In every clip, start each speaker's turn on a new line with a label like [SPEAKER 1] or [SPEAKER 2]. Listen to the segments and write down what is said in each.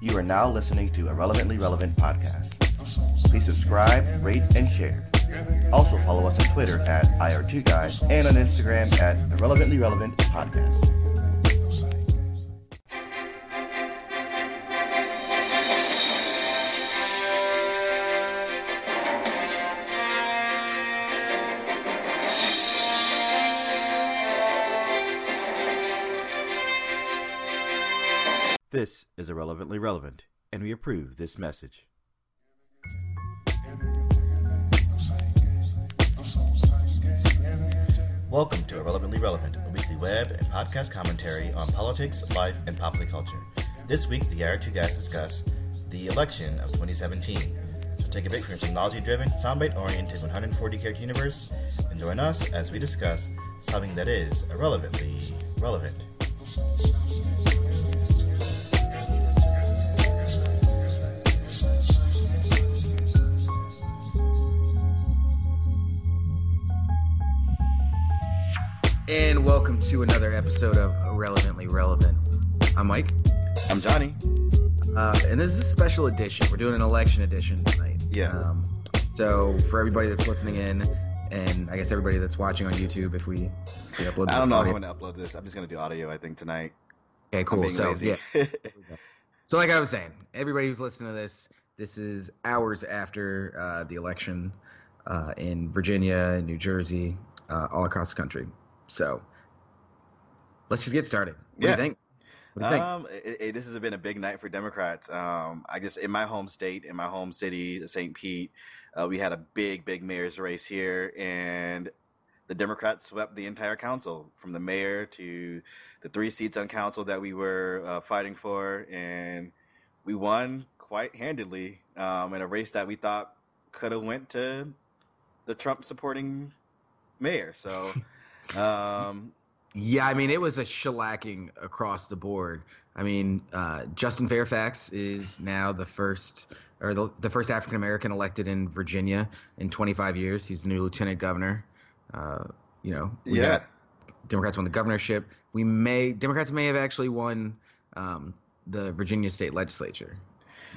[SPEAKER 1] You are now listening to Irrelevantly Relevant Podcast. Please subscribe, rate, and share. Also follow us on Twitter at IR2Guys and on Instagram at Irrelevantly Relevant Podcast. Approve this message. Welcome to Irrelevantly Relevant, a weekly web and podcast commentary on politics, life, and popular culture. This week, the IR2 guys discuss the election of 2017. So take a break from your technology-driven, soundbite-oriented 140 character universe and join us as we discuss something that is irrelevantly relevant.
[SPEAKER 2] And welcome to another episode of Irrelevantly Relevant. I'm Mike,
[SPEAKER 1] I'm Johnny.
[SPEAKER 2] uh, and this is a special edition. We're doing an election edition tonight.
[SPEAKER 1] Yeah.
[SPEAKER 2] Um, so for everybody that's listening in, and I guess everybody that's watching on YouTube, if we, if we upload,
[SPEAKER 1] I don't know if
[SPEAKER 2] audio-
[SPEAKER 1] I'm going to upload this. I'm just going to do audio, I think, tonight.
[SPEAKER 2] Okay, cool. So
[SPEAKER 1] lazy.
[SPEAKER 2] yeah. So like I was saying, everybody who's listening to this, this is hours after uh, the election uh, in Virginia and New Jersey, uh, all across the country. So let's just get started. What
[SPEAKER 1] Yeah.
[SPEAKER 2] do you think? Do you think?
[SPEAKER 1] Um, it, it- this has been a big night for Democrats. Um, I just in my home state, in my home city, St. Pete, uh, we had a big, big mayor's race here, and the Democrats swept the entire council, from the mayor to the three seats on council that we were uh, fighting for, and we won quite handedly um, in a race that we thought could have went to the Trump supporting mayor. So. Um,
[SPEAKER 2] Yeah, I mean, it was a shellacking across the board. I mean, uh, Justin Fairfax is now the first, or the, the first African American elected in Virginia in 25 years. He's the new lieutenant governor. Uh, you know, we
[SPEAKER 1] yeah.
[SPEAKER 2] Democrats won the governorship. We may Democrats may have actually won um, the Virginia state legislature.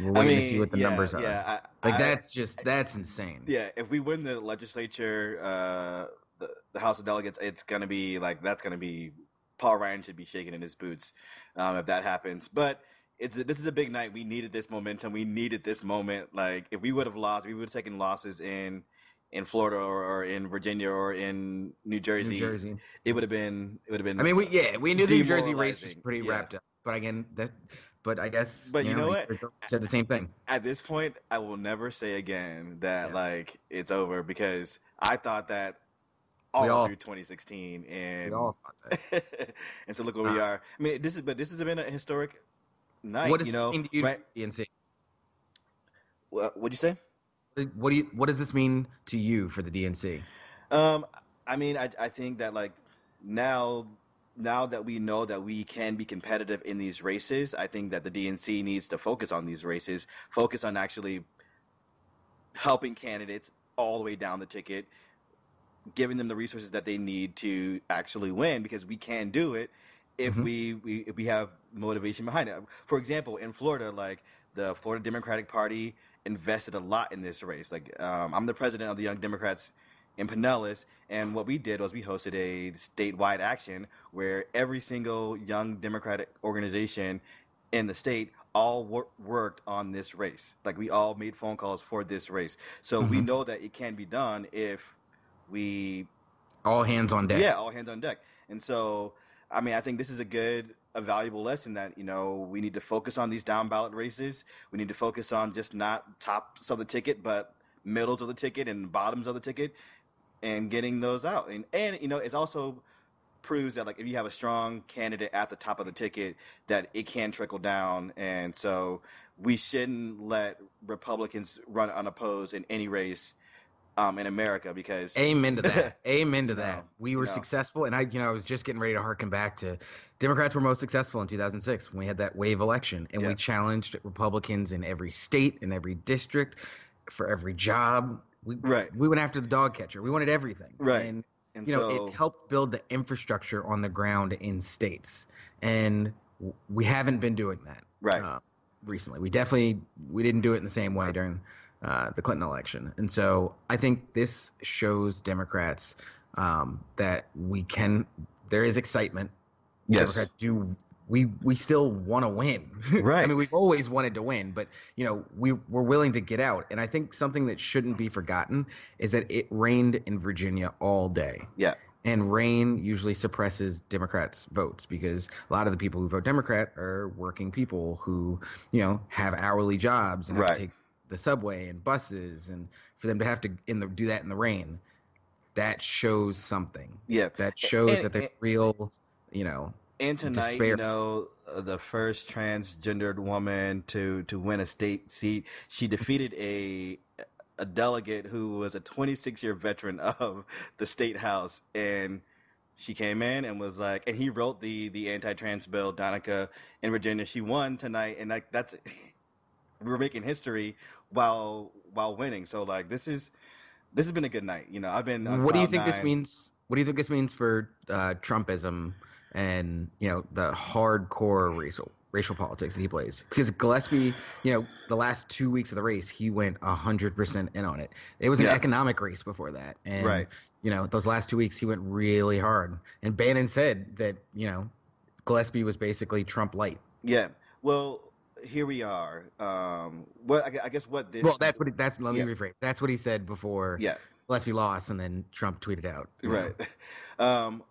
[SPEAKER 2] We're
[SPEAKER 1] I
[SPEAKER 2] waiting
[SPEAKER 1] mean,
[SPEAKER 2] to see what the
[SPEAKER 1] yeah,
[SPEAKER 2] numbers are.
[SPEAKER 1] Yeah, I-
[SPEAKER 2] Like
[SPEAKER 1] I-
[SPEAKER 2] that's just that's insane.
[SPEAKER 1] Yeah, if we win the legislature, uh, the the House of Delegates, it's gonna be like that's gonna be Paul Ryan should be shaking in his boots um, if that happens. But it's this is a big night. We needed this momentum. We needed this moment. Like if we would have lost, we would have taken losses in in Florida or, or in Virginia or in New Jersey.
[SPEAKER 2] New Jersey.
[SPEAKER 1] It would have been. It would have been.
[SPEAKER 2] I mean, we yeah, we knew the New Jersey race was pretty
[SPEAKER 1] yeah.
[SPEAKER 2] wrapped up. But again, that. But I guess.
[SPEAKER 1] But you know what?
[SPEAKER 2] Said the same thing.
[SPEAKER 1] at this point, I will never say again that
[SPEAKER 2] Yeah.
[SPEAKER 1] like it's over because I thought that all,
[SPEAKER 2] all-
[SPEAKER 1] through 2016, and
[SPEAKER 2] We all thought that.
[SPEAKER 1] and so look where we
[SPEAKER 2] Uh,
[SPEAKER 1] are. I mean, this is but this has been a historic night.
[SPEAKER 2] what does
[SPEAKER 1] you know,
[SPEAKER 2] mean you,
[SPEAKER 1] right?
[SPEAKER 2] DNC?
[SPEAKER 1] What, what'd you say?
[SPEAKER 2] What do you? What does this mean to you for the DNC?
[SPEAKER 1] Um, I mean, I I think that like now now that we know that we can be competitive in these races, I think that the DNC needs to focus on these races, focus on actually helping candidates all the way down the ticket, giving them the resources that they need to actually win because we can do it if
[SPEAKER 2] Mhm.
[SPEAKER 1] we, we if we have motivation behind it. For example, in Florida, like the Florida Democratic Party invested a lot in this race. Like um, I'm the president of the Young Democrats in Pinellas, and what we did was we hosted a statewide action where every single young Democratic organization in the state all wor- worked on this race. Like we all made phone calls for this race. So we
[SPEAKER 2] Mhm.
[SPEAKER 1] know that it can be done if we
[SPEAKER 2] All hands on deck.
[SPEAKER 1] yeah, all hands on deck. And so, I mean, I think this is a good, a valuable lesson that you know we need to focus on these down ballot races. We need to focus on just not tops of the ticket, but middles of the ticket and bottoms of the ticket, and getting those out. And and you know, it's also proves that like if you have a strong candidate at the top of the ticket, that it can trickle down. And so we shouldn't let Republicans run unopposed in any race um, in America because
[SPEAKER 2] Amen to that. Amen to
[SPEAKER 1] No,
[SPEAKER 2] that. We were
[SPEAKER 1] no.
[SPEAKER 2] successful, and I, you know, I was just getting ready to harken back to Democrats were most successful in 2006 when we had that wave election, and
[SPEAKER 1] Yeah.
[SPEAKER 2] we challenged Republicans in every state, in every district, for every job. We
[SPEAKER 1] Right.
[SPEAKER 2] we went after the dog catcher. We wanted everything.
[SPEAKER 1] Right.
[SPEAKER 2] And
[SPEAKER 1] And
[SPEAKER 2] you know, it helped build the infrastructure on the ground in states, and we haven't been doing that.
[SPEAKER 1] right.
[SPEAKER 2] Uh, recently. We definitely we didn't do it in the same way during uh, the Clinton election, and so I think this shows Democrats um, that we can. There is excitement.
[SPEAKER 1] Yes.
[SPEAKER 2] Democrats do. We we still want to win.
[SPEAKER 1] Right.
[SPEAKER 2] I mean, we've always wanted to win, but you know, we we're willing to get out. And I think something that shouldn't be forgotten is that it rained in Virginia all day.
[SPEAKER 1] Yeah.
[SPEAKER 2] And rain usually suppresses Democrats' votes because a lot of the people who vote Democrat are working people who, you know, have hourly jobs and have to take the subway and buses, and for them to have to in the do that in the rain, that shows something.
[SPEAKER 1] Yeah.
[SPEAKER 2] That shows
[SPEAKER 1] and-
[SPEAKER 2] that there's real, you know,
[SPEAKER 1] And tonight,
[SPEAKER 2] despair.
[SPEAKER 1] you know, uh, the first transgendered woman to to win a state seat, she defeated a a delegate who was a 26 year veteran of the state house, and she came in and was like, and he wrote the the anti trans bill, Danica in Virginia. She won tonight, and like that's we were making history while while winning. So like this is this has been a good night. You know, I've been.
[SPEAKER 2] what do you think this means? What do you think this means for uh, Trumpism and you know the hardcore racial racial politics that he plays? Because Gillespie, you know, the last two weeks of the race, he went hundred percent in on it. It was an
[SPEAKER 1] Yeah.
[SPEAKER 2] economic race before that, and
[SPEAKER 1] Right.
[SPEAKER 2] you know those last two weeks he went really hard. And Bannon said that you know Gillespie was basically Trump light.
[SPEAKER 1] Yeah. Well, here we are. Um, well, I, I guess what this.
[SPEAKER 2] Well, that's what he, that's let me
[SPEAKER 1] Yeah.
[SPEAKER 2] rephrase. That's what he said before
[SPEAKER 1] Yeah.
[SPEAKER 2] Gillespie lost, and then Trump tweeted out.
[SPEAKER 1] Right. Um,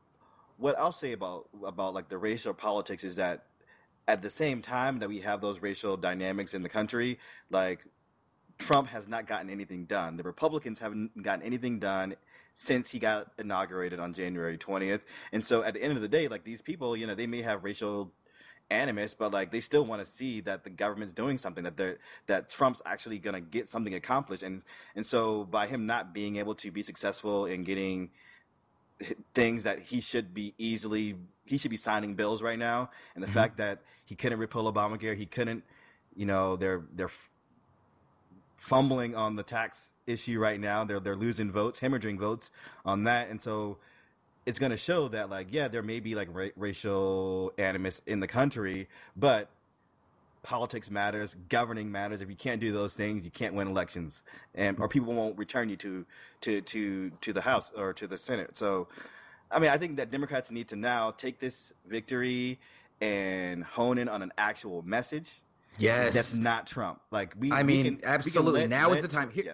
[SPEAKER 1] what I'll say about about like the racial politics is that at the same time that we have those racial dynamics in the country, like Trump has not gotten anything done. The Republicans haven't gotten anything done since he got inaugurated on January 20th. And so at the end of the day, like these people, you know, they may have racial animus, but like they still want to see that the government's doing something that they're that Trump's actually going to get something accomplished. And and so by him not being able to be successful in getting things that he should be easily he should be signing bills right now and the
[SPEAKER 2] Mhm.
[SPEAKER 1] fact that he couldn't repeal Obamacare he couldn't you know they're they're fumbling on the tax issue right now they're they're losing votes hemorrhaging votes on that and so it's going to show that like yeah there may be like ra- racial animus in the country but politics matters governing matters if you can't do those things you can't win elections and or people won't return you to to to to the house or to the senate so i mean i think that democrats need to now take this victory and hone in on an actual message
[SPEAKER 2] Yes,
[SPEAKER 1] that's not trump like we
[SPEAKER 2] I
[SPEAKER 1] we
[SPEAKER 2] mean,
[SPEAKER 1] we can
[SPEAKER 2] absolutely.
[SPEAKER 1] let-
[SPEAKER 2] Now is the time. Here-
[SPEAKER 1] yeah.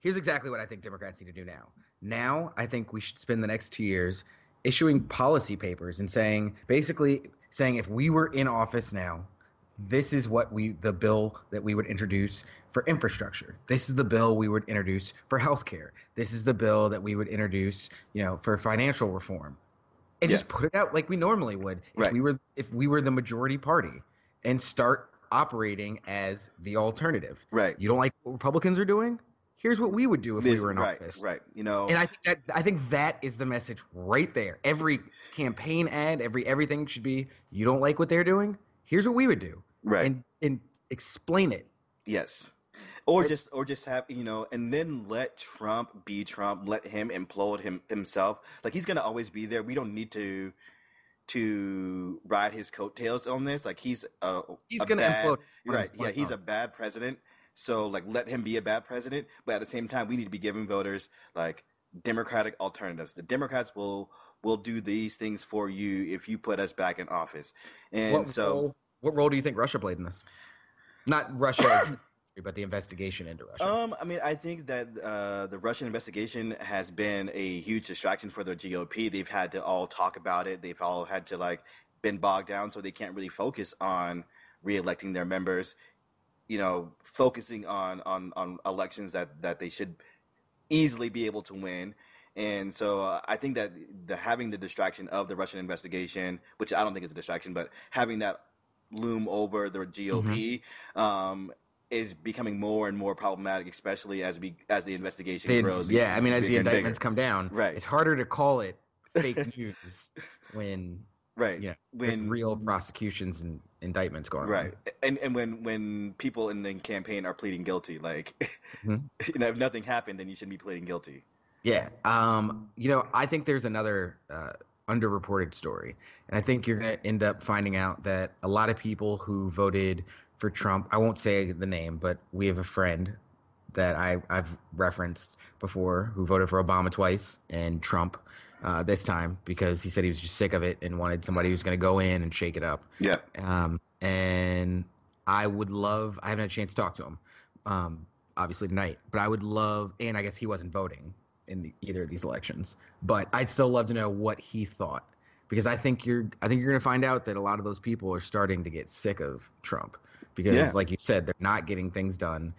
[SPEAKER 2] Here's exactly what I think Democrats need to do now. Now, I think we should spend the next two years issuing policy papers and saying, basically, saying if we were in office now, this is what we, the bill that we would introduce for infrastructure. This is the bill we would introduce for healthcare. This is the bill that we would introduce, you know, for financial reform. And just put it out like we normally would if
[SPEAKER 1] Right.
[SPEAKER 2] we were if we were the majority party and start operating as the alternative.
[SPEAKER 1] right
[SPEAKER 2] You don't like what Republicans are doing? Here's what we would do if we were in
[SPEAKER 1] right
[SPEAKER 2] office.
[SPEAKER 1] right you know
[SPEAKER 2] And I think that I think that is the message right there. Every campaign ad, every everything should be you don't like what they're doing? Here's what we would do.
[SPEAKER 1] right
[SPEAKER 2] And and explain it.
[SPEAKER 1] Yes. Or
[SPEAKER 2] It's-
[SPEAKER 1] just or just have you know, and then let Trump be Trump. Let him implode him himself. Like he's gonna always be there. We don't need to to ride his coattails on this. Like he's a
[SPEAKER 2] He's
[SPEAKER 1] a
[SPEAKER 2] gonna
[SPEAKER 1] bad,
[SPEAKER 2] implode.
[SPEAKER 1] Right. Yeah, he's a bad president. So like let him be a bad president. But at the same time, we need to be giving voters like democratic alternatives. The Democrats will will do these things for you if you put us back in office. And
[SPEAKER 2] what
[SPEAKER 1] so
[SPEAKER 2] role, what role do you think Russia played in this? Not Russia, but the investigation into Russia.
[SPEAKER 1] Um, I mean, I think that uh, the Russian investigation has been a huge distraction for the GOP. They've had to all talk about it. They've all had to like been bogged down, so they can't really focus on reelecting their members. You know, focusing on on on elections that that they should easily be able to win. And so uh, I think that the having the distraction of the Russian investigation, which I don't think is a distraction, but having that loom over the GOP, um, is becoming more and more problematic, especially as we as the investigation
[SPEAKER 2] They-
[SPEAKER 1] grows.
[SPEAKER 2] yeah, I mean, as the
[SPEAKER 1] and bigger.
[SPEAKER 2] indictments come down,
[SPEAKER 1] Right.
[SPEAKER 2] it's harder to call it fake news when
[SPEAKER 1] right?
[SPEAKER 2] yeah,
[SPEAKER 1] when
[SPEAKER 2] real prosecutions and indictments going
[SPEAKER 1] right,
[SPEAKER 2] on. Right.
[SPEAKER 1] And and when when people in the campaign are pleading guilty, like
[SPEAKER 2] Mhm.
[SPEAKER 1] you know, if nothing happened, then you shouldn't be pleading guilty.
[SPEAKER 2] Yeah. Um, you know, I think there's another uh, underreported story. And I think you're going to end up finding out that a lot of people who voted for Trump. I won't say the name, but we have a friend that I, I've referenced before who voted for Obama twice and Trump uh, this time because he said he was just sick of it and wanted somebody who's going to go in and shake it up.
[SPEAKER 1] Yeah.
[SPEAKER 2] Um, and I would love, I haven't had a chance to talk to him, um, obviously tonight, but I would love, and I guess he wasn't voting in the, either of these elections, but I'd still love to know what he thought because I think you're, I think you're going to find out that a lot of those people are starting to get sick of Trump because,
[SPEAKER 1] Yeah.
[SPEAKER 2] like you said, they're not getting things done,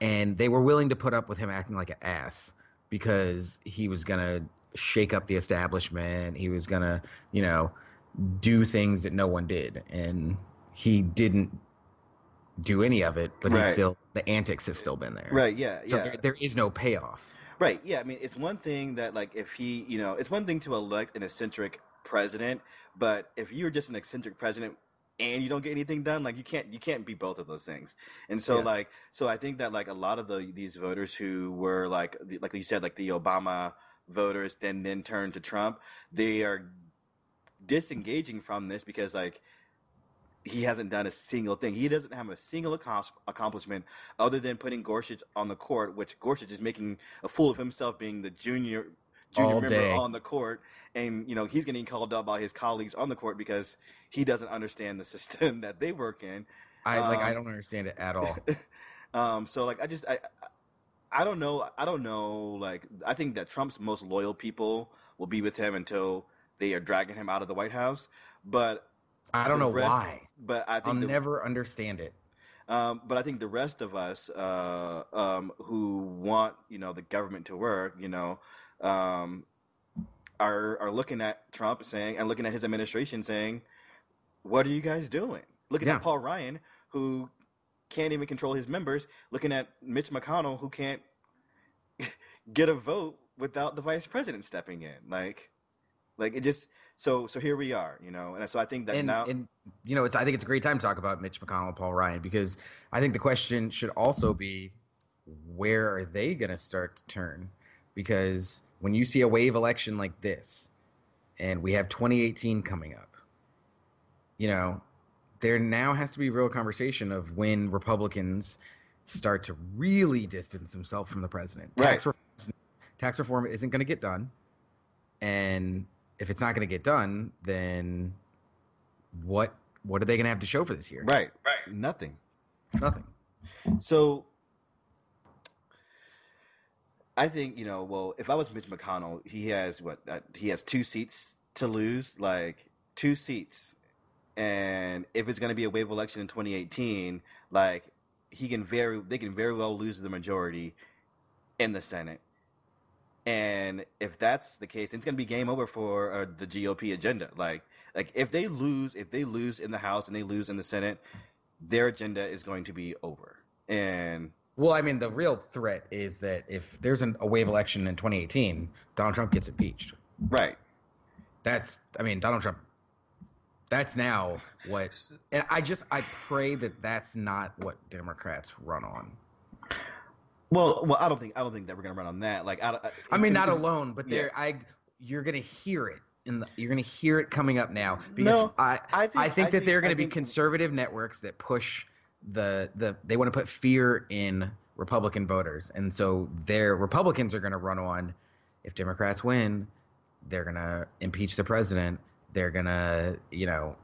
[SPEAKER 2] and they were willing to put up with him acting like an ass because he was going to shake up the establishment. He was going to, you know, do things that no one did, and he didn't do any of it. But
[SPEAKER 1] Right.
[SPEAKER 2] still the antics have still been there.
[SPEAKER 1] Right. Yeah.
[SPEAKER 2] So
[SPEAKER 1] yeah.
[SPEAKER 2] there, there is no payoff.
[SPEAKER 1] Right. Yeah. I mean, it's one thing that like if he, you know, it's one thing to elect an eccentric president, but if you're just an eccentric president and you don't get anything done, like you can't you can't be both of those things. And so
[SPEAKER 2] Yeah.
[SPEAKER 1] like so I think that like a lot of the these voters who were like the- like you said like the Obama voters then then turn to Trump, they are disengaging from this because like he hasn't done a single thing. He doesn't have a single accom- accomplishment other than putting Gorsuch on the court, which Gorsuch is making a fool of himself being the junior junior
[SPEAKER 2] All
[SPEAKER 1] member
[SPEAKER 2] day.
[SPEAKER 1] on the court, and you know he's getting called up by his colleagues on the court because he doesn't understand the system that they work in.
[SPEAKER 2] I like. I
[SPEAKER 1] Um,
[SPEAKER 2] don't understand it at all.
[SPEAKER 1] Um, so like I just I I don't know I don't know like I think that Trump's most loyal people will be with him until they are dragging him out of the White House, but
[SPEAKER 2] I don't know
[SPEAKER 1] rest-
[SPEAKER 2] why.
[SPEAKER 1] But I
[SPEAKER 2] I'll
[SPEAKER 1] think the,
[SPEAKER 2] never understand it.
[SPEAKER 1] Um, but I think the rest of us uh, um, who want you know the government to work, you know, um, are are looking at Trump saying and looking at his administration saying, "What are you guys doing?" Looking
[SPEAKER 2] Yeah.
[SPEAKER 1] at Paul Ryan who can't even control his members. Looking at Mitch McConnell who can't get a vote without the vice president stepping in. Like, like it just so so here we are, you know. And so I think that
[SPEAKER 2] and,
[SPEAKER 1] now,
[SPEAKER 2] and you know, it's. I think it's a great time to talk about Mitch McConnell and Paul Ryan because I think the question should also be, where are they going to start to turn? Because when you see a wave election like this, and we have 2018 coming up, you know, there now has to be real conversation of when Republicans start to really distance themselves from the president. Tax reform, tax reform isn't going to get done, and if it's not going to get done, then what what are they going to have to show for this year?
[SPEAKER 1] right, right, nothing.
[SPEAKER 2] Nothing.
[SPEAKER 1] So I think you know. Well, if I was Mitch McConnell, he has what? Uh, he has two seats to lose, like two seats. And if it's going to be a wave election in 2018, like he can very, they can very well lose the majority in the Senate. And if that's the case, it's going to be game over for uh, the GOP agenda. Like, like if they lose, if they lose in the House and they lose in the Senate, their agenda is going to be over. And
[SPEAKER 2] Well, I mean, the real threat is that if there's an, a wave election in 2018, Donald Trump gets impeached.
[SPEAKER 1] right,
[SPEAKER 2] That's, I mean, Donald Trump. That's now what, and I just I pray that that's not what Democrats run on.
[SPEAKER 1] well, well, I don't think I don't think that we're going to run on that. Like, I, I,
[SPEAKER 2] I mean, not alone, but
[SPEAKER 1] yeah.
[SPEAKER 2] there, I you're gonna hear it in the, you're gonna hear it coming up now because
[SPEAKER 1] No,
[SPEAKER 2] I
[SPEAKER 1] I think
[SPEAKER 2] I think that there are going to be conservative networks that push the the they want to put fear in Republican voters, and so their Republicans are going to run on if Democrats win, they're going to impeach the president. They're going to you know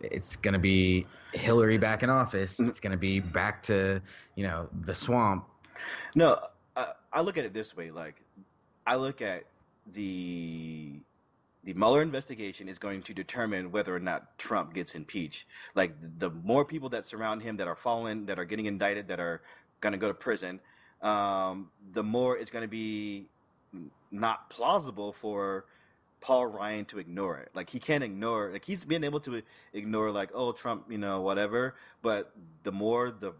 [SPEAKER 2] it's going to be Hillary back in office.
[SPEAKER 1] Mm.
[SPEAKER 2] It's going to be back to you know the swamp.
[SPEAKER 1] No, I, I look at it this way. Like, I look at the the Mueller investigation is going to determine whether or not Trump gets impeached. Like, the more people that surround him that are fallen, that are getting indicted, that are going to go to prison, um, the more it's going to be not plausible for Paul Ryan to ignore it. Like he can't ignore like he's been able to ignore like oh Trump you know whatever, but the more the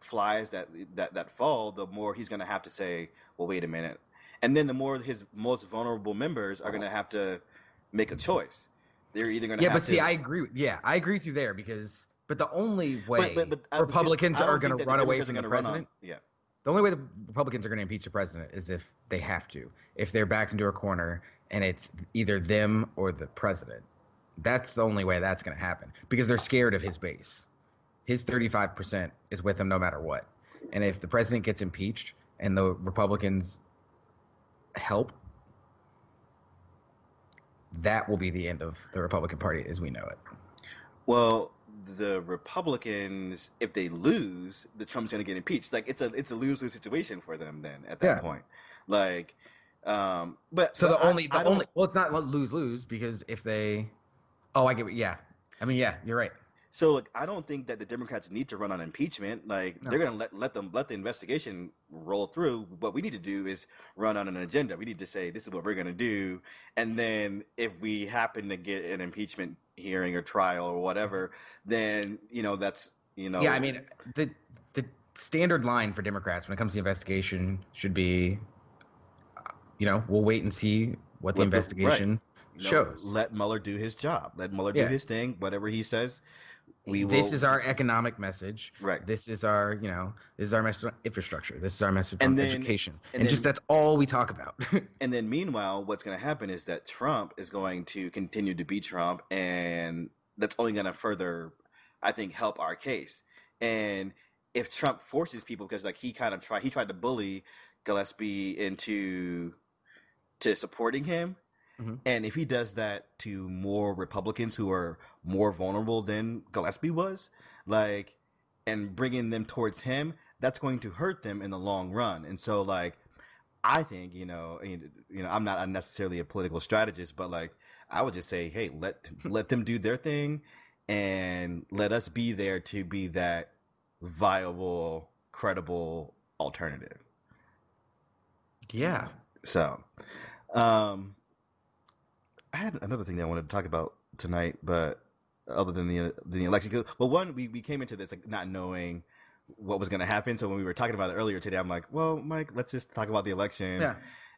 [SPEAKER 1] flies that that that fall, the more he's going to have to say well wait a minute, and then the more his most vulnerable members are going to have to make a choice. They're either going to
[SPEAKER 2] Yeah, but see,
[SPEAKER 1] to,
[SPEAKER 2] I agree. with- Yeah, I agree with you there because but the only way
[SPEAKER 1] but, but, but, uh,
[SPEAKER 2] Republicans
[SPEAKER 1] see,
[SPEAKER 2] are
[SPEAKER 1] gonna
[SPEAKER 2] run away from the
[SPEAKER 1] gonna
[SPEAKER 2] president.
[SPEAKER 1] yeah.
[SPEAKER 2] The only way the Republicans are going to impeach the president is if they have to. If they're backed into a corner and it's either them or the president. That's the only way that's going to happen because they're scared of his base. his 35% is with him no matter what. And if the president gets impeached and the Republicans help, that will be the end of the Republican Party as we know it.
[SPEAKER 1] Well, the Republicans, if they lose, the Trump's going to get impeached. Like it's a it's a lose lose situation for them. Then at that
[SPEAKER 2] Yeah.
[SPEAKER 1] point, like, um, but
[SPEAKER 2] So the
[SPEAKER 1] I-
[SPEAKER 2] only
[SPEAKER 1] I
[SPEAKER 2] the
[SPEAKER 1] don't-
[SPEAKER 2] only well, it's not lose lose because if they, oh, I get what- yeah. I mean, yeah, you're right.
[SPEAKER 1] So look, I don't think that the Democrats need to run on impeachment. Like
[SPEAKER 2] No.
[SPEAKER 1] they're gonna let let them let the investigation roll through. What we need to do is run on an agenda. We need to say this is what we're gonna do, and then if we happen to get an impeachment hearing or trial or whatever, then you know that's you know
[SPEAKER 2] Yeah, I mean the the standard line for Democrats when it comes to investigation should be, you know, we'll wait and see what the
[SPEAKER 1] Let the- right.
[SPEAKER 2] investigation shows.
[SPEAKER 1] let Mueller do his job. Let Mueller
[SPEAKER 2] Yeah.
[SPEAKER 1] do his thing. Whatever he says, we will
[SPEAKER 2] this
[SPEAKER 1] will.
[SPEAKER 2] is our economic message.
[SPEAKER 1] right.
[SPEAKER 2] This is our, you know, this is our message on infrastructure. This is our message
[SPEAKER 1] And
[SPEAKER 2] on
[SPEAKER 1] then-
[SPEAKER 2] education,
[SPEAKER 1] and
[SPEAKER 2] and, just that's all we talk about.
[SPEAKER 1] And then meanwhile, what's going to happen is that Trump is going to continue to be Trump, and that's only going to further, I think, help our case. And if Trump forces people, because like he kind of tried, he tried to bully Gillespie into to supporting him.
[SPEAKER 2] Mhm.
[SPEAKER 1] And if he does that to more Republicans who are more vulnerable than Gillespie was, like, and bringing them towards him, that's going to hurt them in the long run. And so, like, I think you know, you know, I'm not necessarily a political strategist, but like, I would just say, hey, let let them do their thing, and let us be there to be that viable, credible alternative.
[SPEAKER 2] yeah.
[SPEAKER 1] So, um, I had another thing that I wanted to talk about tonight, but other than the the election, well, one we, we came into this like not knowing what was going to happen. So when we were talking about it earlier today, I'm like, well, Mike, let's just talk about the election.
[SPEAKER 2] Yeah.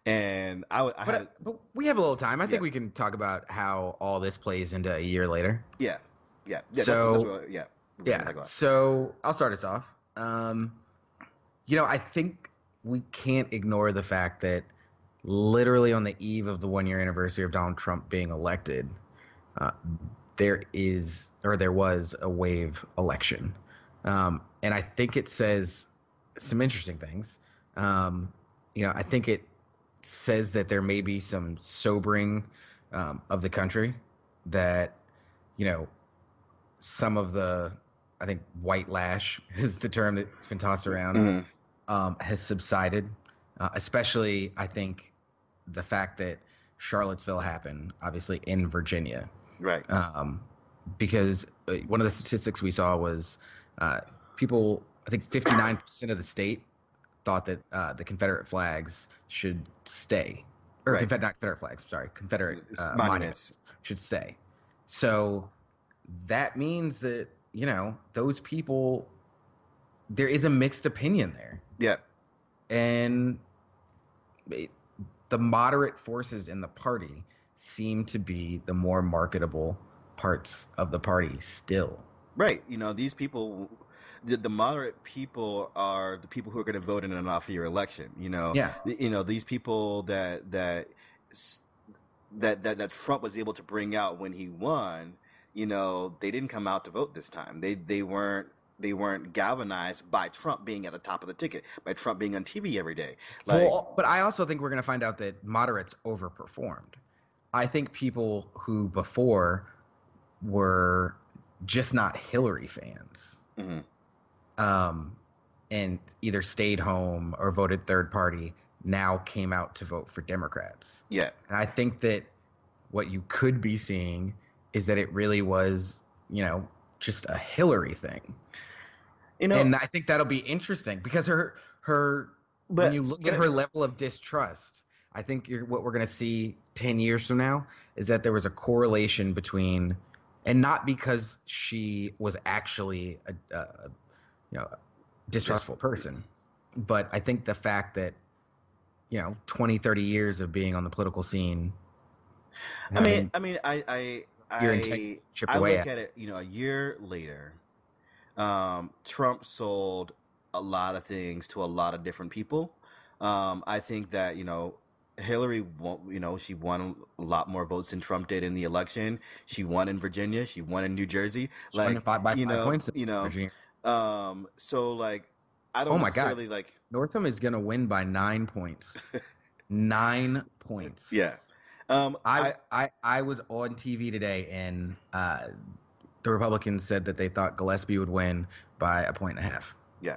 [SPEAKER 1] And I
[SPEAKER 2] But,
[SPEAKER 1] had,
[SPEAKER 2] but we have a little time. I think we can talk about how all this plays into a year later.
[SPEAKER 1] yeah, yeah, yeah.
[SPEAKER 2] So-
[SPEAKER 1] that's, that's what, yeah,
[SPEAKER 2] Yeah. So I'll start us off. Um, you know, I think we can't ignore the fact that literally on the eve of the one year anniversary of Donald Trump being elected, uh, there is or there was a wave election. Um, and I think it says some interesting things. Um, you know, I think it says that there may be some sobering um, of the country that, you know, some of the, I think white lash is the term that's been tossed around,
[SPEAKER 1] Mhm.
[SPEAKER 2] um, has subsided. Uh, especially, I think, the fact that Charlottesville happened, obviously in Virginia,
[SPEAKER 1] Right.
[SPEAKER 2] um, because uh, one of the statistics we saw was uh, people, I think 59% of the state thought that uh, the Confederate flags should stay. Or
[SPEAKER 1] Right.
[SPEAKER 2] Confederate, not Confederate flags, sorry, Confederate uh,
[SPEAKER 1] monuments.
[SPEAKER 2] monuments should stay. So that means that, you know, those people, there is a mixed opinion there.
[SPEAKER 1] Yeah.
[SPEAKER 2] And it, the moderate forces in the party seem to be the more marketable parts of the party still.
[SPEAKER 1] Right. You know, these people, the, the moderate people are the people who are going to vote in an off year election. You know,
[SPEAKER 2] Yeah.
[SPEAKER 1] You know, these people that, that, that, that, that Trump was able to bring out when he won, you know, they didn't come out to vote this time. They, they weren't, they weren't galvanized by Trump being at the top of the ticket, by Trump being on TV every day. Like,
[SPEAKER 2] well, but I also think we're going to find out that moderates overperformed. I think people who before were just not Hillary fans
[SPEAKER 1] mhm.
[SPEAKER 2] um, and either stayed home or voted third party now came out to vote for Democrats.
[SPEAKER 1] yeah,
[SPEAKER 2] And I think that what you could be seeing is that it really was, you know, just a Hillary thing.
[SPEAKER 1] you know,
[SPEAKER 2] and I think that'll be interesting because her her
[SPEAKER 1] but
[SPEAKER 2] when you look at her level of distrust, I think you're, what we're going to see 10 years from now is that there was a correlation between and not because she was actually a, a you know distrustful person, but I think the fact that you know 20 30 years of being on the political scene
[SPEAKER 1] I mean, I mean, I, I,
[SPEAKER 2] Your
[SPEAKER 1] I, I look
[SPEAKER 2] at
[SPEAKER 1] at it. You know, a year later, um, Trump sold a lot of things to a lot of different people. Um, I think that you know Hillary, won, you know, she won a lot more votes than Trump did in the election. She won in Virginia. She won in New Jersey.
[SPEAKER 2] She
[SPEAKER 1] Like
[SPEAKER 2] by, by
[SPEAKER 1] you
[SPEAKER 2] five
[SPEAKER 1] know,
[SPEAKER 2] points in
[SPEAKER 1] you know,
[SPEAKER 2] Virginia.
[SPEAKER 1] Um, so like, I don't
[SPEAKER 2] Oh my God.
[SPEAKER 1] like.
[SPEAKER 2] Northam is gonna win by nine points. nine points.
[SPEAKER 1] Yeah. Um,
[SPEAKER 2] I, I I was on TV today, and uh, the Republicans said that they thought Gillespie would win by a point and a half. Yeah.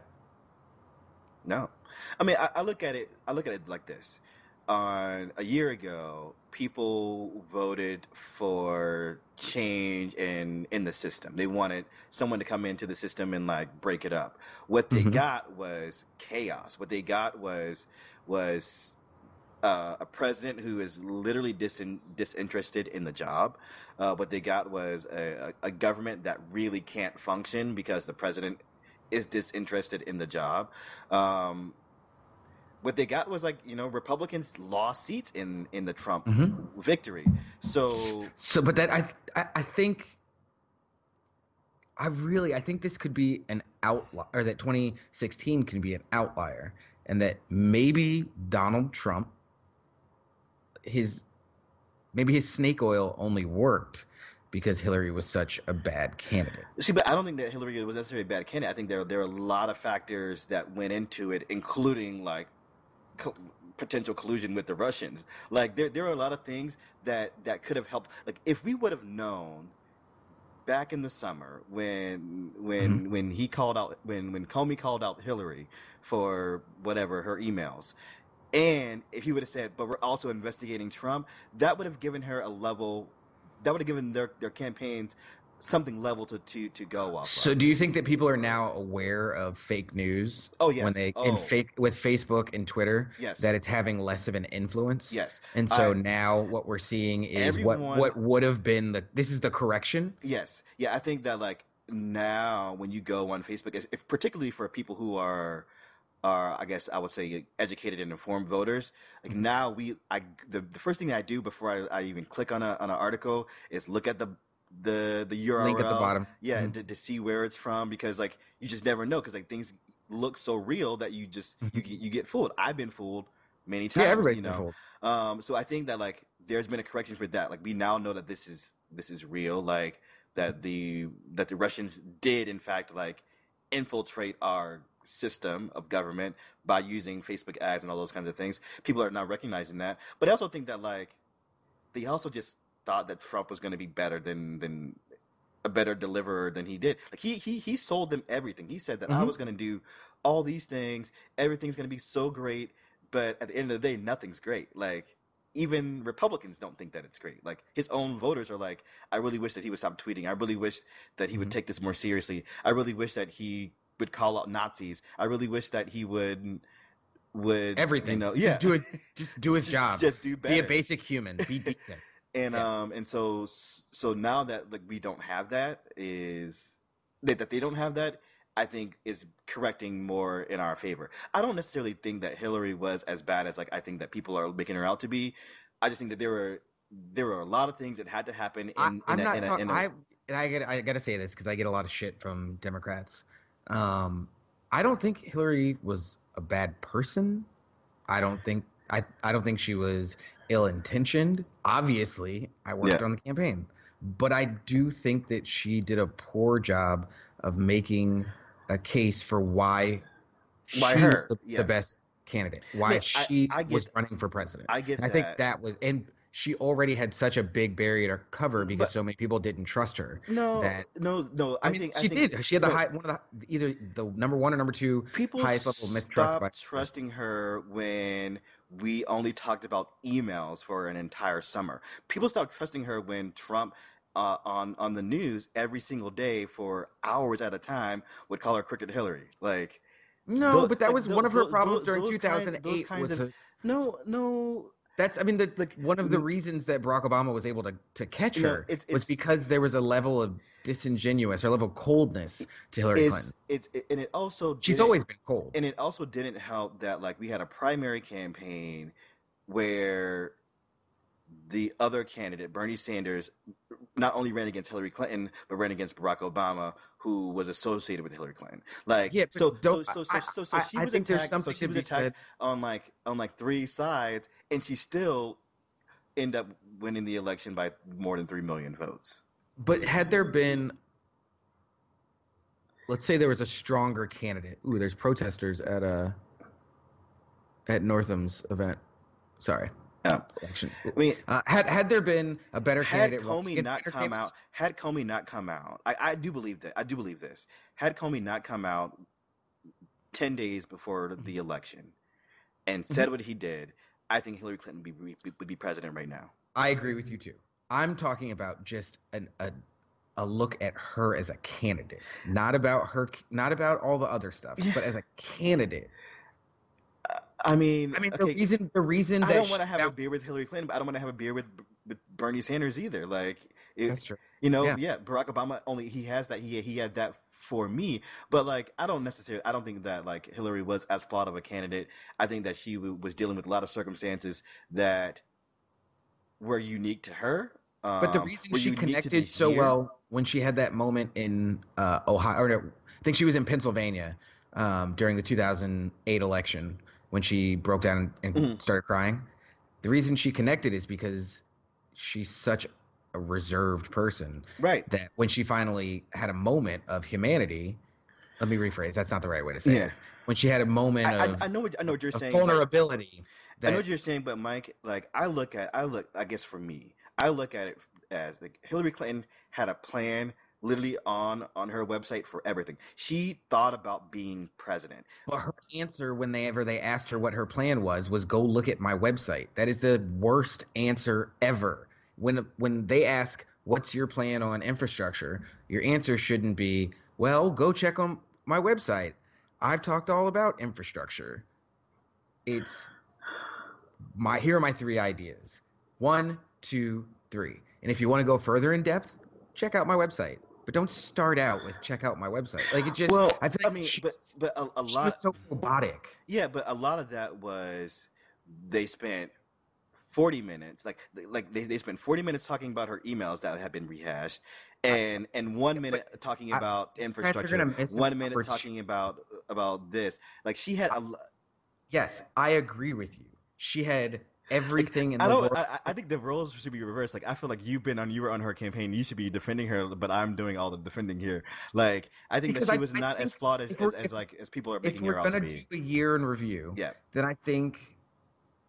[SPEAKER 1] No, I mean I, I look at it. I look at it like this. On a year ago, people voted for change in in the system. They wanted someone to come into the system and like break it up. What they
[SPEAKER 2] Mhm.
[SPEAKER 1] got was chaos. What they got was was uh, a president who is literally disin- disinterested in the job. Uh, what they got was a, a, government that really can't function because the president is disinterested in the job. Um, what they got was like you know Republicans lost seats in in the Trump
[SPEAKER 2] Mhm.
[SPEAKER 1] victory. So
[SPEAKER 2] So, but that I I, I think I really I think this could be an outlier, or that 2016 can be an outlier, and that maybe Donald Trump, his maybe his snake oil only worked because Hillary was such a bad candidate.
[SPEAKER 1] see, but I don't think that Hillary was necessarily a bad candidate. I think there there are a lot of factors that went into it, including like co- potential collusion with the Russians. Like there there are a lot of things that that could have helped. Like if we would have known back in the summer when when mm-hmm. when he called out when when Comey called out Hillary for whatever her emails. And if he would have said, but we're also investigating Trump, that would have given her a level, that would have given their, their campaigns something level to, to, to go off.
[SPEAKER 2] So,
[SPEAKER 1] of.
[SPEAKER 2] do you think that people are now aware of fake news
[SPEAKER 1] oh yes,
[SPEAKER 2] when they
[SPEAKER 1] oh,
[SPEAKER 2] in fake with Facebook and Twitter
[SPEAKER 1] yes,
[SPEAKER 2] that it's having less of an influence?
[SPEAKER 1] yes,
[SPEAKER 2] And so now what we're seeing is
[SPEAKER 1] Everyone-
[SPEAKER 2] what what would have been the this is the correction.
[SPEAKER 1] yes, yeah. I think that like now when you go on Facebook, if- particularly for people who are are I guess I would say educated and informed voters. Like
[SPEAKER 2] Mm-hmm.
[SPEAKER 1] now we I the, the first thing I do before I, I even click on a on an article is look at the the the URL
[SPEAKER 2] Link at the bottom.
[SPEAKER 1] Yeah,
[SPEAKER 2] Mhm.
[SPEAKER 1] and to, to see where it's from because like you just never know because like things look so real that you just you get you get fooled. I've been fooled many times.
[SPEAKER 2] Mm-hmm. yeah, everybody's
[SPEAKER 1] you
[SPEAKER 2] been
[SPEAKER 1] know.
[SPEAKER 2] fooled.
[SPEAKER 1] Um, so I think that like there's been a correction for that. Like we now know that this is this is real. Like that the that the Russians did in fact like infiltrate our system of government by using Facebook ads and all those kinds of things. People are not recognizing that. But I also think that like they also just thought that Trump was going to be better than than a better deliverer than he did. Like he he he sold them everything. He said that I
[SPEAKER 2] Mhm.
[SPEAKER 1] was going to do all these things. Everything's going to be so great. But at the end of the day, nothing's great. Like even Republicans don't think that it's great. Like his own voters are like, I really wish that he would stop tweeting. I really wish that he would
[SPEAKER 2] Mhm.
[SPEAKER 1] take this more seriously. I really wish that he would call out Nazis. I really wish that he would would
[SPEAKER 2] Everything.
[SPEAKER 1] You know,
[SPEAKER 2] Just
[SPEAKER 1] yeah,
[SPEAKER 2] do it. Just do his
[SPEAKER 1] Just-
[SPEAKER 2] job.
[SPEAKER 1] Just do better.
[SPEAKER 2] Be a basic human. Be decent.
[SPEAKER 1] And
[SPEAKER 2] Yeah.
[SPEAKER 1] um and so so now that like we don't have that is that, that they don't have that I think is correcting more in our favor. I don't necessarily think that Hillary was as bad as like I think that people are making her out to be. I just think that there were there were a lot of things that had to happen in,
[SPEAKER 2] I,
[SPEAKER 1] in,
[SPEAKER 2] I'm
[SPEAKER 1] a,
[SPEAKER 2] not
[SPEAKER 1] in, a, in a-
[SPEAKER 2] I and I get I got to say this because I get a lot of shit from Democrats. Um, I don't think Hillary was a bad person. I don't think I I don't think she was ill intentioned. Obviously, I worked
[SPEAKER 1] Yeah.
[SPEAKER 2] on the campaign, but I do think that she did a poor job of making a case for why
[SPEAKER 1] Why
[SPEAKER 2] she
[SPEAKER 1] her,
[SPEAKER 2] was the,
[SPEAKER 1] yeah.
[SPEAKER 2] the best candidate. Why she
[SPEAKER 1] I get
[SPEAKER 2] was
[SPEAKER 1] that.
[SPEAKER 2] running for president.
[SPEAKER 1] I get
[SPEAKER 2] And I
[SPEAKER 1] that.
[SPEAKER 2] think that was, and she already had such a big barrier to cover because
[SPEAKER 1] But-
[SPEAKER 2] so many people didn't trust her.
[SPEAKER 1] no,
[SPEAKER 2] that-
[SPEAKER 1] no, no.
[SPEAKER 2] I,
[SPEAKER 1] I,
[SPEAKER 2] mean,
[SPEAKER 1] think
[SPEAKER 2] she
[SPEAKER 1] I think,
[SPEAKER 2] did. She had the
[SPEAKER 1] no,
[SPEAKER 2] high, one of the either the number one or number two.
[SPEAKER 1] people
[SPEAKER 2] highest level mistrust
[SPEAKER 1] stopped trusting her when we only talked about emails for an entire summer. People stopped trusting her when Trump uh, on on the news every single day for hours at a time would call her Crooked Hillary. Like
[SPEAKER 2] No,
[SPEAKER 1] Tho-
[SPEAKER 2] but that was
[SPEAKER 1] tho-
[SPEAKER 2] one of her
[SPEAKER 1] tho-
[SPEAKER 2] problems during
[SPEAKER 1] those kinds- those
[SPEAKER 2] 2008.
[SPEAKER 1] kinds of-
[SPEAKER 2] her-
[SPEAKER 1] no, no.
[SPEAKER 2] That's I mean the
[SPEAKER 1] Like,
[SPEAKER 2] one of the
[SPEAKER 1] mm-hmm.
[SPEAKER 2] reasons that Barack Obama was able to to catch
[SPEAKER 1] No,
[SPEAKER 2] her
[SPEAKER 1] it's-
[SPEAKER 2] was because there was a level of disingenuous or level of coldness to Hillary
[SPEAKER 1] It's
[SPEAKER 2] Clinton.
[SPEAKER 1] it's it, and it also
[SPEAKER 2] She's always been cold.
[SPEAKER 1] and it also didn't help that like we had a primary campaign where the other candidate bernie sanders not only ran against hillary clinton but ran against barack obama who was associated with hillary clinton like
[SPEAKER 2] yeah,
[SPEAKER 1] so so so so,
[SPEAKER 2] I,
[SPEAKER 1] so, so
[SPEAKER 2] I-
[SPEAKER 1] she
[SPEAKER 2] I
[SPEAKER 1] was attacked so she was attacked
[SPEAKER 2] said.
[SPEAKER 1] on like on like three sides and she still ended up winning the election by more than 3 million votes
[SPEAKER 2] But had there been let's say there was a stronger candidate. Ooh, there's protesters at uh at Northam's event. Sorry.
[SPEAKER 1] Yeah.
[SPEAKER 2] Election.
[SPEAKER 1] I mean,
[SPEAKER 2] Uh, had had there been a better
[SPEAKER 1] had
[SPEAKER 2] candidate,
[SPEAKER 1] Comey not come out, had Comey not come out, I, I do believe that. I do believe this. Had Comey not come out ten days before
[SPEAKER 2] Mm-hmm.
[SPEAKER 1] the election and said what he did, I think Hillary Clinton would be, be, would be president right now.
[SPEAKER 2] I agree with you too. I'm talking about just an, a a look at her as a candidate, not about her, not about all the other stuff,
[SPEAKER 1] Yeah.
[SPEAKER 2] but as a candidate.
[SPEAKER 1] I mean,
[SPEAKER 2] I mean, the reason the reason
[SPEAKER 1] I don't want to have a beer with Hillary Clinton, but I don't want to have a beer with with Bernie Sanders either. Like, it,
[SPEAKER 2] That's true.
[SPEAKER 1] you know,
[SPEAKER 2] Yeah.
[SPEAKER 1] yeah. Barack Obama only he has that he he had that for me, but like I don't necessarily I don't think that like Hillary was as flawed of a candidate. I think that she w- was dealing with a lot of circumstances that were unique to her. Um,
[SPEAKER 2] But the reason she connected so
[SPEAKER 1] year-
[SPEAKER 2] well when she had that moment in uh, Ohio, or no, I think she was in Pennsylvania um, during the 2008 election when she broke down and
[SPEAKER 1] Mhm.
[SPEAKER 2] started crying. The reason she connected is because she's such a reserved person
[SPEAKER 1] right?
[SPEAKER 2] that when she finally had a moment of humanity, let me rephrase. That's not the right way to say
[SPEAKER 1] Yeah,
[SPEAKER 2] it. When she had a moment
[SPEAKER 1] I,
[SPEAKER 2] of,
[SPEAKER 1] I, I know what I know what you're saying.
[SPEAKER 2] vulnerability,
[SPEAKER 1] I
[SPEAKER 2] that
[SPEAKER 1] know what you're saying, but Mike, like I look at, I look, I guess for me, I look at it as like Hillary Clinton had a plan literally on on her website for everything. She thought about being president.
[SPEAKER 2] But her answer whenever they asked her what her plan was was go look at my website. That is the worst answer ever. When when they ask what's your plan on infrastructure, your answer shouldn't be, well, go check on my website. I've talked all about infrastructure. It's my here are my three ideas. One, two, three. And if you want to go further in depth, check out my website. But don't start out with check out my website. Like it just
[SPEAKER 1] well,
[SPEAKER 2] I feel
[SPEAKER 1] I mean,
[SPEAKER 2] she-
[SPEAKER 1] but but a, a lot,
[SPEAKER 2] was so robotic.
[SPEAKER 1] yeah, but a lot of that was they spent. 40 minutes like like they, they spent 40 minutes talking about her emails that had been rehashed and and one minute talking about
[SPEAKER 2] are
[SPEAKER 1] infrastructure
[SPEAKER 2] gonna miss an
[SPEAKER 1] one minute talking about about this like she had a
[SPEAKER 2] Yes, I agree with you. She had everything in the
[SPEAKER 1] I don't.
[SPEAKER 2] world.
[SPEAKER 1] I, I think the roles should be reversed. Like I feel like you've been on, you were on her campaign. You should be defending her, but I'm doing all the defending here. Like I think
[SPEAKER 2] Because
[SPEAKER 1] that she
[SPEAKER 2] I-
[SPEAKER 1] was
[SPEAKER 2] I
[SPEAKER 1] not as flawed as, as, as like as people are making
[SPEAKER 2] we're
[SPEAKER 1] her out to be.
[SPEAKER 2] If we're gonna
[SPEAKER 1] be.
[SPEAKER 2] do a year in review,
[SPEAKER 1] Yeah,
[SPEAKER 2] then I think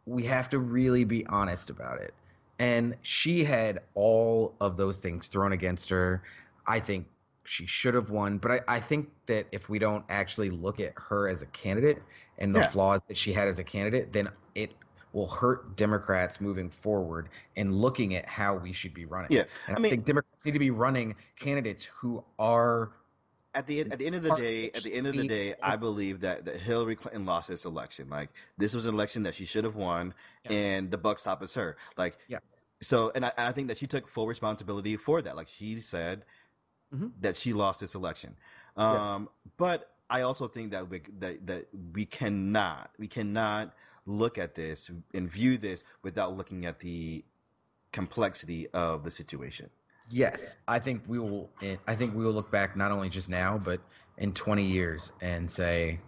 [SPEAKER 2] we have to really be honest about it. And she had all of those things thrown against her. I think she should have won, but I, I think that if we don't actually look at her as a candidate and the
[SPEAKER 1] Yeah.
[SPEAKER 2] flaws that she had as a candidate, then it will hurt Democrats moving forward and looking at how we should be running.
[SPEAKER 1] Yeah,
[SPEAKER 2] And
[SPEAKER 1] I
[SPEAKER 2] I,
[SPEAKER 1] mean-
[SPEAKER 2] think Democrats need to be running candidates who are
[SPEAKER 1] at the at the end of the day, at the end of the day, I believe that, that Hillary Clinton lost this election. Like this was an election that she should have won,
[SPEAKER 2] Yeah.
[SPEAKER 1] and the buck stopped with her. Like
[SPEAKER 2] Yeah.
[SPEAKER 1] So, and I, I think that she took full responsibility for that. Like she said
[SPEAKER 2] Mhm.
[SPEAKER 1] that she lost this election. Um, But I also think that we that that we cannot we cannot look at this and view this without looking at the complexity of the situation.
[SPEAKER 2] Yes, I think we will. I think we will look back not only just now, but in 20 years and say,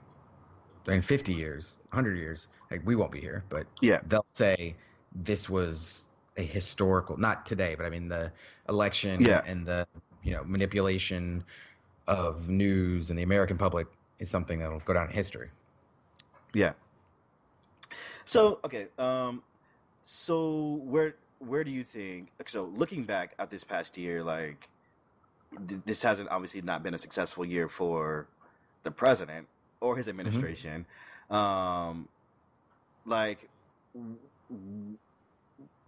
[SPEAKER 2] in 50 years, 100 years, like we won't be here, but
[SPEAKER 1] Yeah.
[SPEAKER 2] they'll say this was a historical, not today, but I mean the election
[SPEAKER 1] Yeah.
[SPEAKER 2] and the you know manipulation of news and the American public is something that'll go down in history.
[SPEAKER 1] Yeah. So okay, um, so where where do you think? So looking back at this past year, like th- this hasn't obviously not been a successful year for the president or his administration. Um, like, w-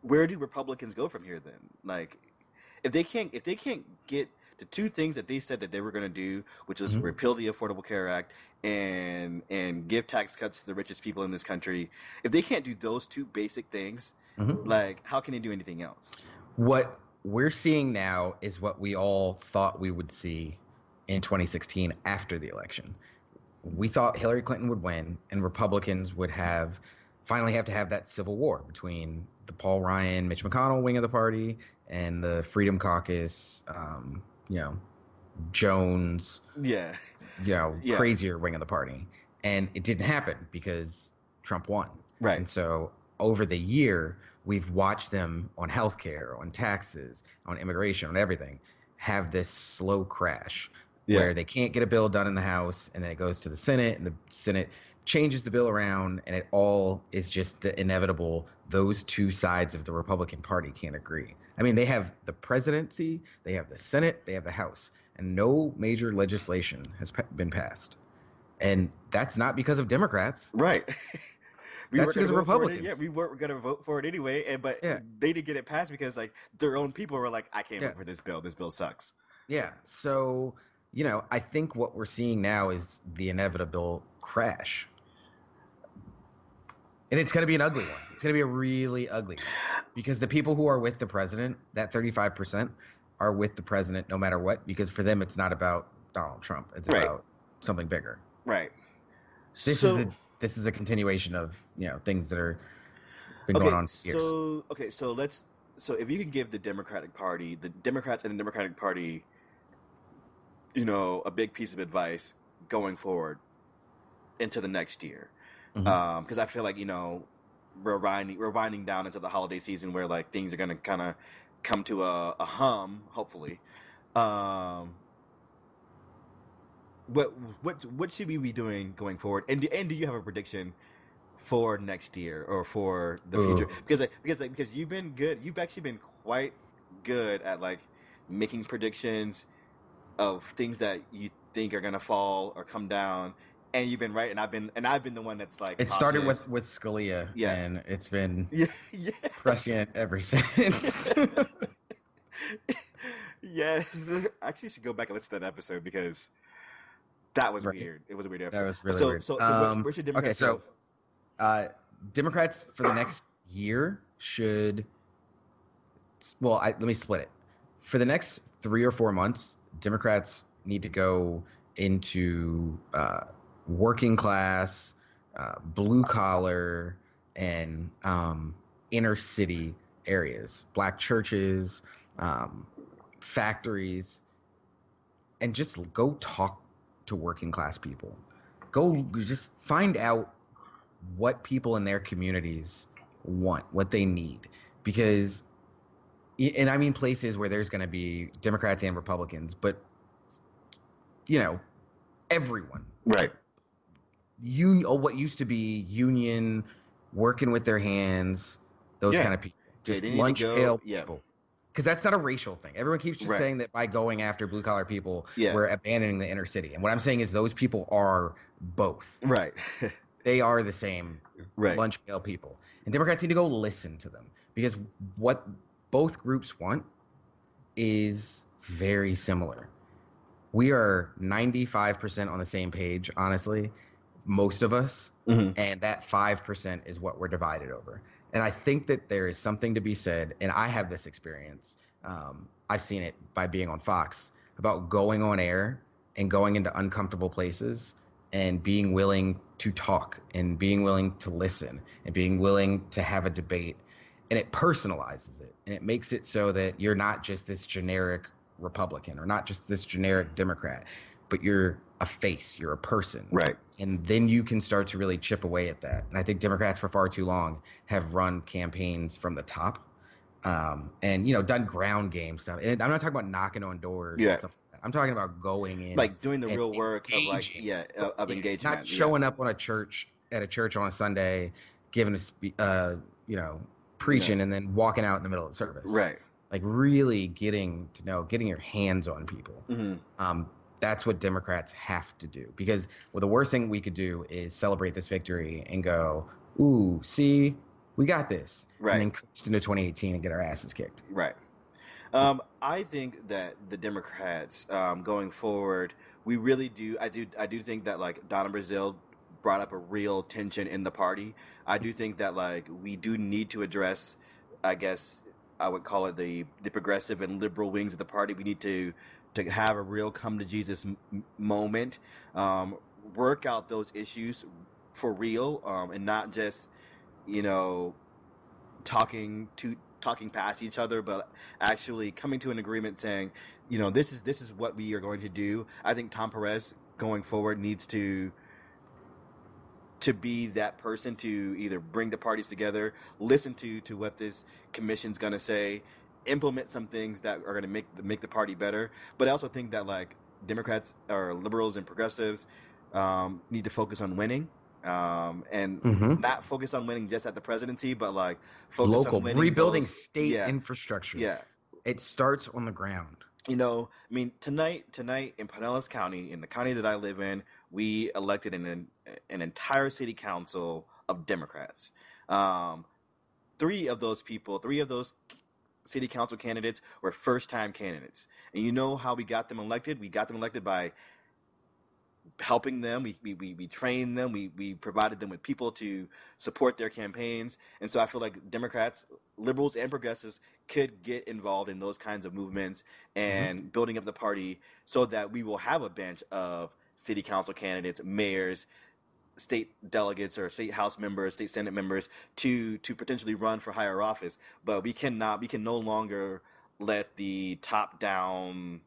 [SPEAKER 1] where do Republicans go from here? Then, like, if they can't if they can't get the two things that they said that they were going to do, which was
[SPEAKER 2] Mhm.
[SPEAKER 1] repeal the Affordable Care Act and and give tax cuts to the richest people in this country, if they can't do those two basic things,
[SPEAKER 2] Mhm.
[SPEAKER 1] like how can they do anything else?
[SPEAKER 2] What we're seeing now is what we all thought we would see in 2016 after the election. We thought Hillary Clinton would win and Republicans would have finally have to have that civil war between the Paul Ryan, Mitch McConnell wing of the party and the Freedom Caucus, um, you know, Jones,
[SPEAKER 1] Yeah,
[SPEAKER 2] you know,
[SPEAKER 1] Yeah.
[SPEAKER 2] crazier wing of the party. And it didn't happen because Trump won.
[SPEAKER 1] Right.
[SPEAKER 2] And so over the year, we've watched them on healthcare, on taxes, on immigration, on everything, have this slow crash.
[SPEAKER 1] Yeah.
[SPEAKER 2] where they can't get a bill done in the House, and then it goes to the Senate, and the Senate changes the bill around, and it all is just the inevitable. Those two sides of the Republican Party can't agree. I mean, they have the presidency, they have the Senate, they have the House, and no major legislation has been passed. And that's not because of Democrats.
[SPEAKER 1] Right. we
[SPEAKER 2] That's
[SPEAKER 1] were
[SPEAKER 2] because of
[SPEAKER 1] it-
[SPEAKER 2] Republicans.
[SPEAKER 1] Yeah, we weren't going to vote for it anyway, and but
[SPEAKER 2] Yeah.
[SPEAKER 1] they didn't get it passed because like their own people were like, "I can't
[SPEAKER 2] Yeah.
[SPEAKER 1] vote for this bill. This bill sucks."
[SPEAKER 2] Yeah. So, you know, I think what we're seeing now is the inevitable crash. And it's going to be an ugly one. It's going to be a really ugly one. Because the people who are with the president, that 35%, are with the president no matter what, because for them, it's not about Donald Trump. It's
[SPEAKER 1] Right.
[SPEAKER 2] about something bigger.
[SPEAKER 1] Right.
[SPEAKER 2] This
[SPEAKER 1] so,
[SPEAKER 2] is a this is a continuation of you know things that are been
[SPEAKER 1] okay,
[SPEAKER 2] going on for years.
[SPEAKER 1] so okay, so let's so if you can give the Democratic Party, the Democrats and the Democratic Party, you know, a big piece of advice going forward into the next year, Because I feel like you know we're winding we're winding down into the holiday season where like things are gonna kind of come to a, a hum, hopefully. Um, what what what should we be doing going forward? And do, and do you have a prediction for next year or for the
[SPEAKER 2] Ooh.
[SPEAKER 1] future? Because like, because like, because you've been good, you've actually been quite good at like making predictions of things that you think are gonna fall or come down, and you've been right. And I've been and I've been the one that's like
[SPEAKER 2] it started with with Scalia,
[SPEAKER 1] Yeah.
[SPEAKER 2] and it's been
[SPEAKER 1] yeah yeah
[SPEAKER 2] prescient ever since.
[SPEAKER 1] yes, I actually should go back and listen to that episode because that was
[SPEAKER 2] Right.
[SPEAKER 1] weird. It was a weird episode.
[SPEAKER 2] That was really
[SPEAKER 1] so,
[SPEAKER 2] weird.
[SPEAKER 1] So, so
[SPEAKER 2] Um,
[SPEAKER 1] where should
[SPEAKER 2] okay, so uh, Democrats for the next year should. Well, I, let me split it. For the next three or four months, Democrats need to go into uh, working class, uh, blue collar, and um, inner city areas, black churches, um, factories, and just go talk to working class people. Go just find out what people in their communities want, what they need, because, and I mean places where there's going to be Democrats and Republicans, but you know, everyone,
[SPEAKER 1] Right.
[SPEAKER 2] Un- oh, what used to be union, working with their hands, those
[SPEAKER 1] Yeah.
[SPEAKER 2] kind of people, just
[SPEAKER 1] to
[SPEAKER 2] lunch pail
[SPEAKER 1] yeah.
[SPEAKER 2] people. Because that's not a racial thing. Everyone keeps just
[SPEAKER 1] Right.
[SPEAKER 2] saying that by going after blue collar people,
[SPEAKER 1] Yeah.
[SPEAKER 2] we're abandoning the inner city. And what I'm saying is those people are both.
[SPEAKER 1] Right.
[SPEAKER 2] They are the same
[SPEAKER 1] right.
[SPEAKER 2] lunch pail people. And Democrats need to go listen to them because what both groups want is very similar. We are 95% on the same page, honestly, most of us,
[SPEAKER 1] Mhm.
[SPEAKER 2] and that 5% is what we're divided over. And I think that there is something to be said, and I have this experience. Um, I've seen it by being on Fox about going on air and going into uncomfortable places and being willing to talk and being willing to listen and being willing to have a debate. And it personalizes it and it makes it so that you're not just this generic Republican or not just this generic Democrat, but you're a face, you're a person
[SPEAKER 1] Right.
[SPEAKER 2] and then you can start to really chip away at that. And I think Democrats for far too long have run campaigns from the top, um, and you know done ground game stuff. And I'm not talking about knocking on doors.
[SPEAKER 1] Yeah.
[SPEAKER 2] And stuff like that. I'm talking about going in,
[SPEAKER 1] Like doing the real work of like yeah of, of
[SPEAKER 2] Yeah,
[SPEAKER 1] engagement.
[SPEAKER 2] not
[SPEAKER 1] yeah.
[SPEAKER 2] showing up on a church at a church on a Sunday, giving a spe- uh, you know preaching, and then walking out in the middle of the service.
[SPEAKER 1] Right.
[SPEAKER 2] Like really getting to know, getting your hands on people
[SPEAKER 1] hmm
[SPEAKER 2] um, that's what Democrats have to do because well, the worst thing we could do is celebrate this victory and go, "Ooh, see, we got this,"
[SPEAKER 1] Right.
[SPEAKER 2] and then coast into 2018 and get our asses kicked.
[SPEAKER 1] Right. Um, I think that the Democrats um, going forward, we really do. I do. I do think that like Donna Brazile brought up a real tension in the party. I do think that like we do need to address. I guess I would call it the the progressive and liberal wings of the party. We need to to have a real come to Jesus m- moment, um, work out those issues for real, um, and not just you know talking to talking past each other, but actually coming to an agreement saying, you know, this is this is what we are going to do. I think Tom Perez going forward needs to to be that person to either bring the parties together, listen to to what this commission's going to say, implement some things that are going to make make the party better. But I also think that like Democrats or liberals and progressives um, need to focus on winning. Um, and
[SPEAKER 2] Mhm.
[SPEAKER 1] not focus on winning just at the presidency, but like focus
[SPEAKER 2] Local
[SPEAKER 1] on winning
[SPEAKER 2] rebuilding
[SPEAKER 1] those-
[SPEAKER 2] state
[SPEAKER 1] yeah,
[SPEAKER 2] infrastructure.
[SPEAKER 1] yeah,
[SPEAKER 2] It starts on the ground.
[SPEAKER 1] you know, I mean, tonight, tonight in Pinellas County, in the county that I live in, we elected an an entire city council of Democrats. Um, three of those people, three of those city council candidates were first time candidates, and you know how we got them elected? We got them elected by helping them. We, we, we, we trained them. We, we provided them with people to support their campaigns. And so I feel like Democrats, liberals, and progressives could get involved in those kinds of movements and building up the party so that we will have a bench of city council candidates, mayors, state delegates or state house members, state senate members to to potentially run for higher office. But we cannot we can no longer let the top down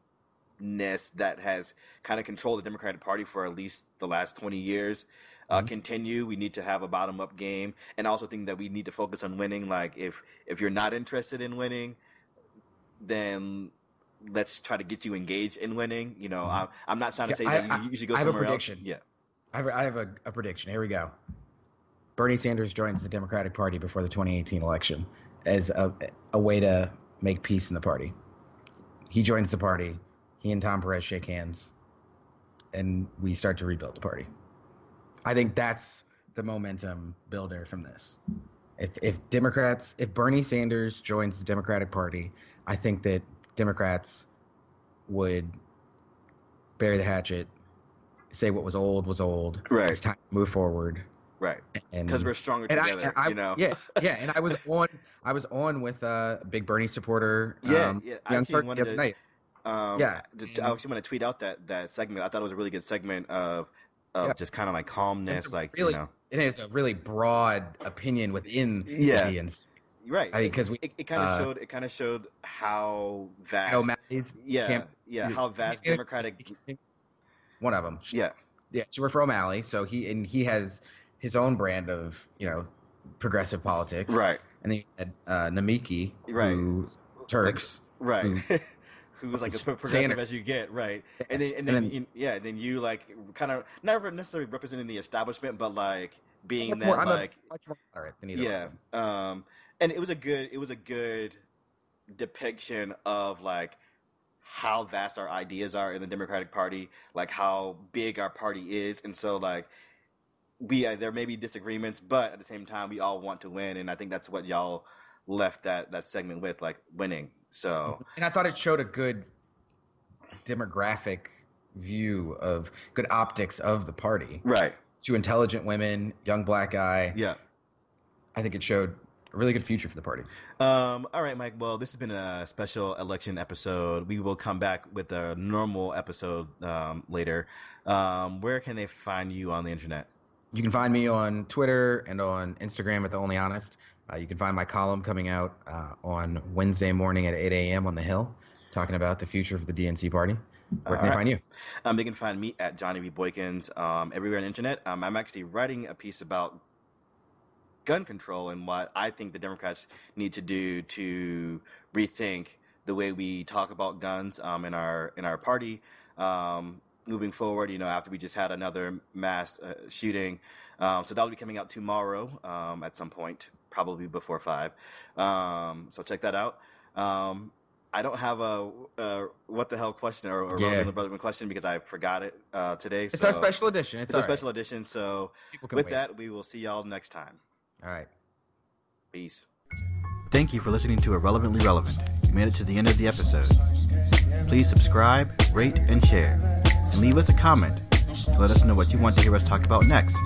[SPEAKER 1] ness that has kind of controlled the Democratic Party for at least the last 20 years uh,
[SPEAKER 2] Mhm.
[SPEAKER 1] continue. We need to have a bottom up game, and I also think that we need to focus on winning. Like if if you're not interested in winning, then let's try to get you engaged in winning. You know,
[SPEAKER 2] Mhm.
[SPEAKER 1] I'm, I'm not trying to
[SPEAKER 2] Yeah,
[SPEAKER 1] say
[SPEAKER 2] I-
[SPEAKER 1] that you, you should go
[SPEAKER 2] I have a
[SPEAKER 1] somewhere
[SPEAKER 2] prediction.
[SPEAKER 1] else. Yeah.
[SPEAKER 2] I have, I have a, a prediction. Here we go. Bernie Sanders joins the Democratic Party before the 2018 election as a, a way to make peace in the party. He joins the party. He and Tom Perez shake hands, and we start to rebuild the party. I think that's the momentum builder from this. If, if Democrats, if Bernie Sanders joins the Democratic Party, I think that Democrats would bury the hatchet, say what was old was old.
[SPEAKER 1] Right.
[SPEAKER 2] It's time to move forward.
[SPEAKER 1] Right.
[SPEAKER 2] And
[SPEAKER 1] Because we're stronger
[SPEAKER 2] I-
[SPEAKER 1] together.
[SPEAKER 2] and I,
[SPEAKER 1] you know.
[SPEAKER 2] yeah, yeah, and I was on, I was on with a big Bernie supporter.
[SPEAKER 1] Yeah,
[SPEAKER 2] um,
[SPEAKER 1] yeah, I
[SPEAKER 2] Young
[SPEAKER 1] actually wanted to-
[SPEAKER 2] night.
[SPEAKER 1] Um,
[SPEAKER 2] Yeah,
[SPEAKER 1] I actually want to tweet out that that segment. I thought it was a really good segment of of
[SPEAKER 2] Yeah.
[SPEAKER 1] just kind of like calmness, like
[SPEAKER 2] really-
[SPEAKER 1] you know,
[SPEAKER 2] And it's a really broad opinion within
[SPEAKER 1] Yeah.
[SPEAKER 2] the DNC.
[SPEAKER 1] right?
[SPEAKER 2] I mean, 'cause we-
[SPEAKER 1] it, it kind of
[SPEAKER 2] uh,
[SPEAKER 1] showed it kind of showed how vast, yeah,
[SPEAKER 2] camp-
[SPEAKER 1] yeah, how vast Democratic,
[SPEAKER 2] one of them.
[SPEAKER 1] yeah,
[SPEAKER 2] Yeah, she worked for O'Malley, so he and he has his own brand of you know progressive politics.
[SPEAKER 1] right,
[SPEAKER 2] And then you had uh, Nomiki,
[SPEAKER 1] Right.
[SPEAKER 2] who's Turks.
[SPEAKER 1] right.
[SPEAKER 2] Who-
[SPEAKER 1] Who's like as progressive
[SPEAKER 2] Sanders.
[SPEAKER 1] as you get, right? And then, and
[SPEAKER 2] And
[SPEAKER 1] then,
[SPEAKER 2] then-
[SPEAKER 1] you- yeah, then you like kind of not necessarily representing the establishment, but like being that
[SPEAKER 2] more-
[SPEAKER 1] like
[SPEAKER 2] much more than either.
[SPEAKER 1] yeah um and it was a good it was a good depiction of like how vast our ideas are in the democratic party like how big our party is. And so like we uh, there may be disagreements but at the same time we all want to win. And i think that's what y'all left that that segment with like winning. So
[SPEAKER 2] And I thought it showed a good demographic view of good optics of the party.
[SPEAKER 1] right.
[SPEAKER 2] Two intelligent women, young black guy.
[SPEAKER 1] yeah.
[SPEAKER 2] I think it showed a really good future for the party.
[SPEAKER 1] Um, all right, Mike. Well, this has been a special election episode. We will come back with a normal episode um, later. Um, where can they find you on the internet?
[SPEAKER 2] You can find me on Twitter and on Instagram at The Only Honest. Uh, you can find my column coming out uh, on Wednesday morning at 8 a.m. on The Hill, talking about the future of the DNC party. Where can
[SPEAKER 1] All
[SPEAKER 2] they
[SPEAKER 1] right.
[SPEAKER 2] find you?
[SPEAKER 1] Um, they can find me at Johnny B. Boykins um, everywhere on the internet. Um, I'm actually writing a piece about gun control and what I think the Democrats need to do to rethink the way we talk about guns um, in our in our party. Um, moving forward, you know, after we just had another mass uh, shooting, um, so that'll be coming out tomorrow um, at some point, probably before five. Um, so check that out. Um, I don't have a, a what the hell question or, or
[SPEAKER 2] Yeah.
[SPEAKER 1] question because I forgot it uh, today.
[SPEAKER 2] It's
[SPEAKER 1] so
[SPEAKER 2] our special edition. It's,
[SPEAKER 1] It's a
[SPEAKER 2] right.
[SPEAKER 1] special edition. So with
[SPEAKER 2] wait.
[SPEAKER 1] that, we will see y'all next time.
[SPEAKER 2] All right.
[SPEAKER 1] Peace. Thank you for listening to Irrelevantly Relevant. You made it to the end of the episode. Please subscribe, rate, and share. And leave us a comment to let us know what you want to hear us talk about next.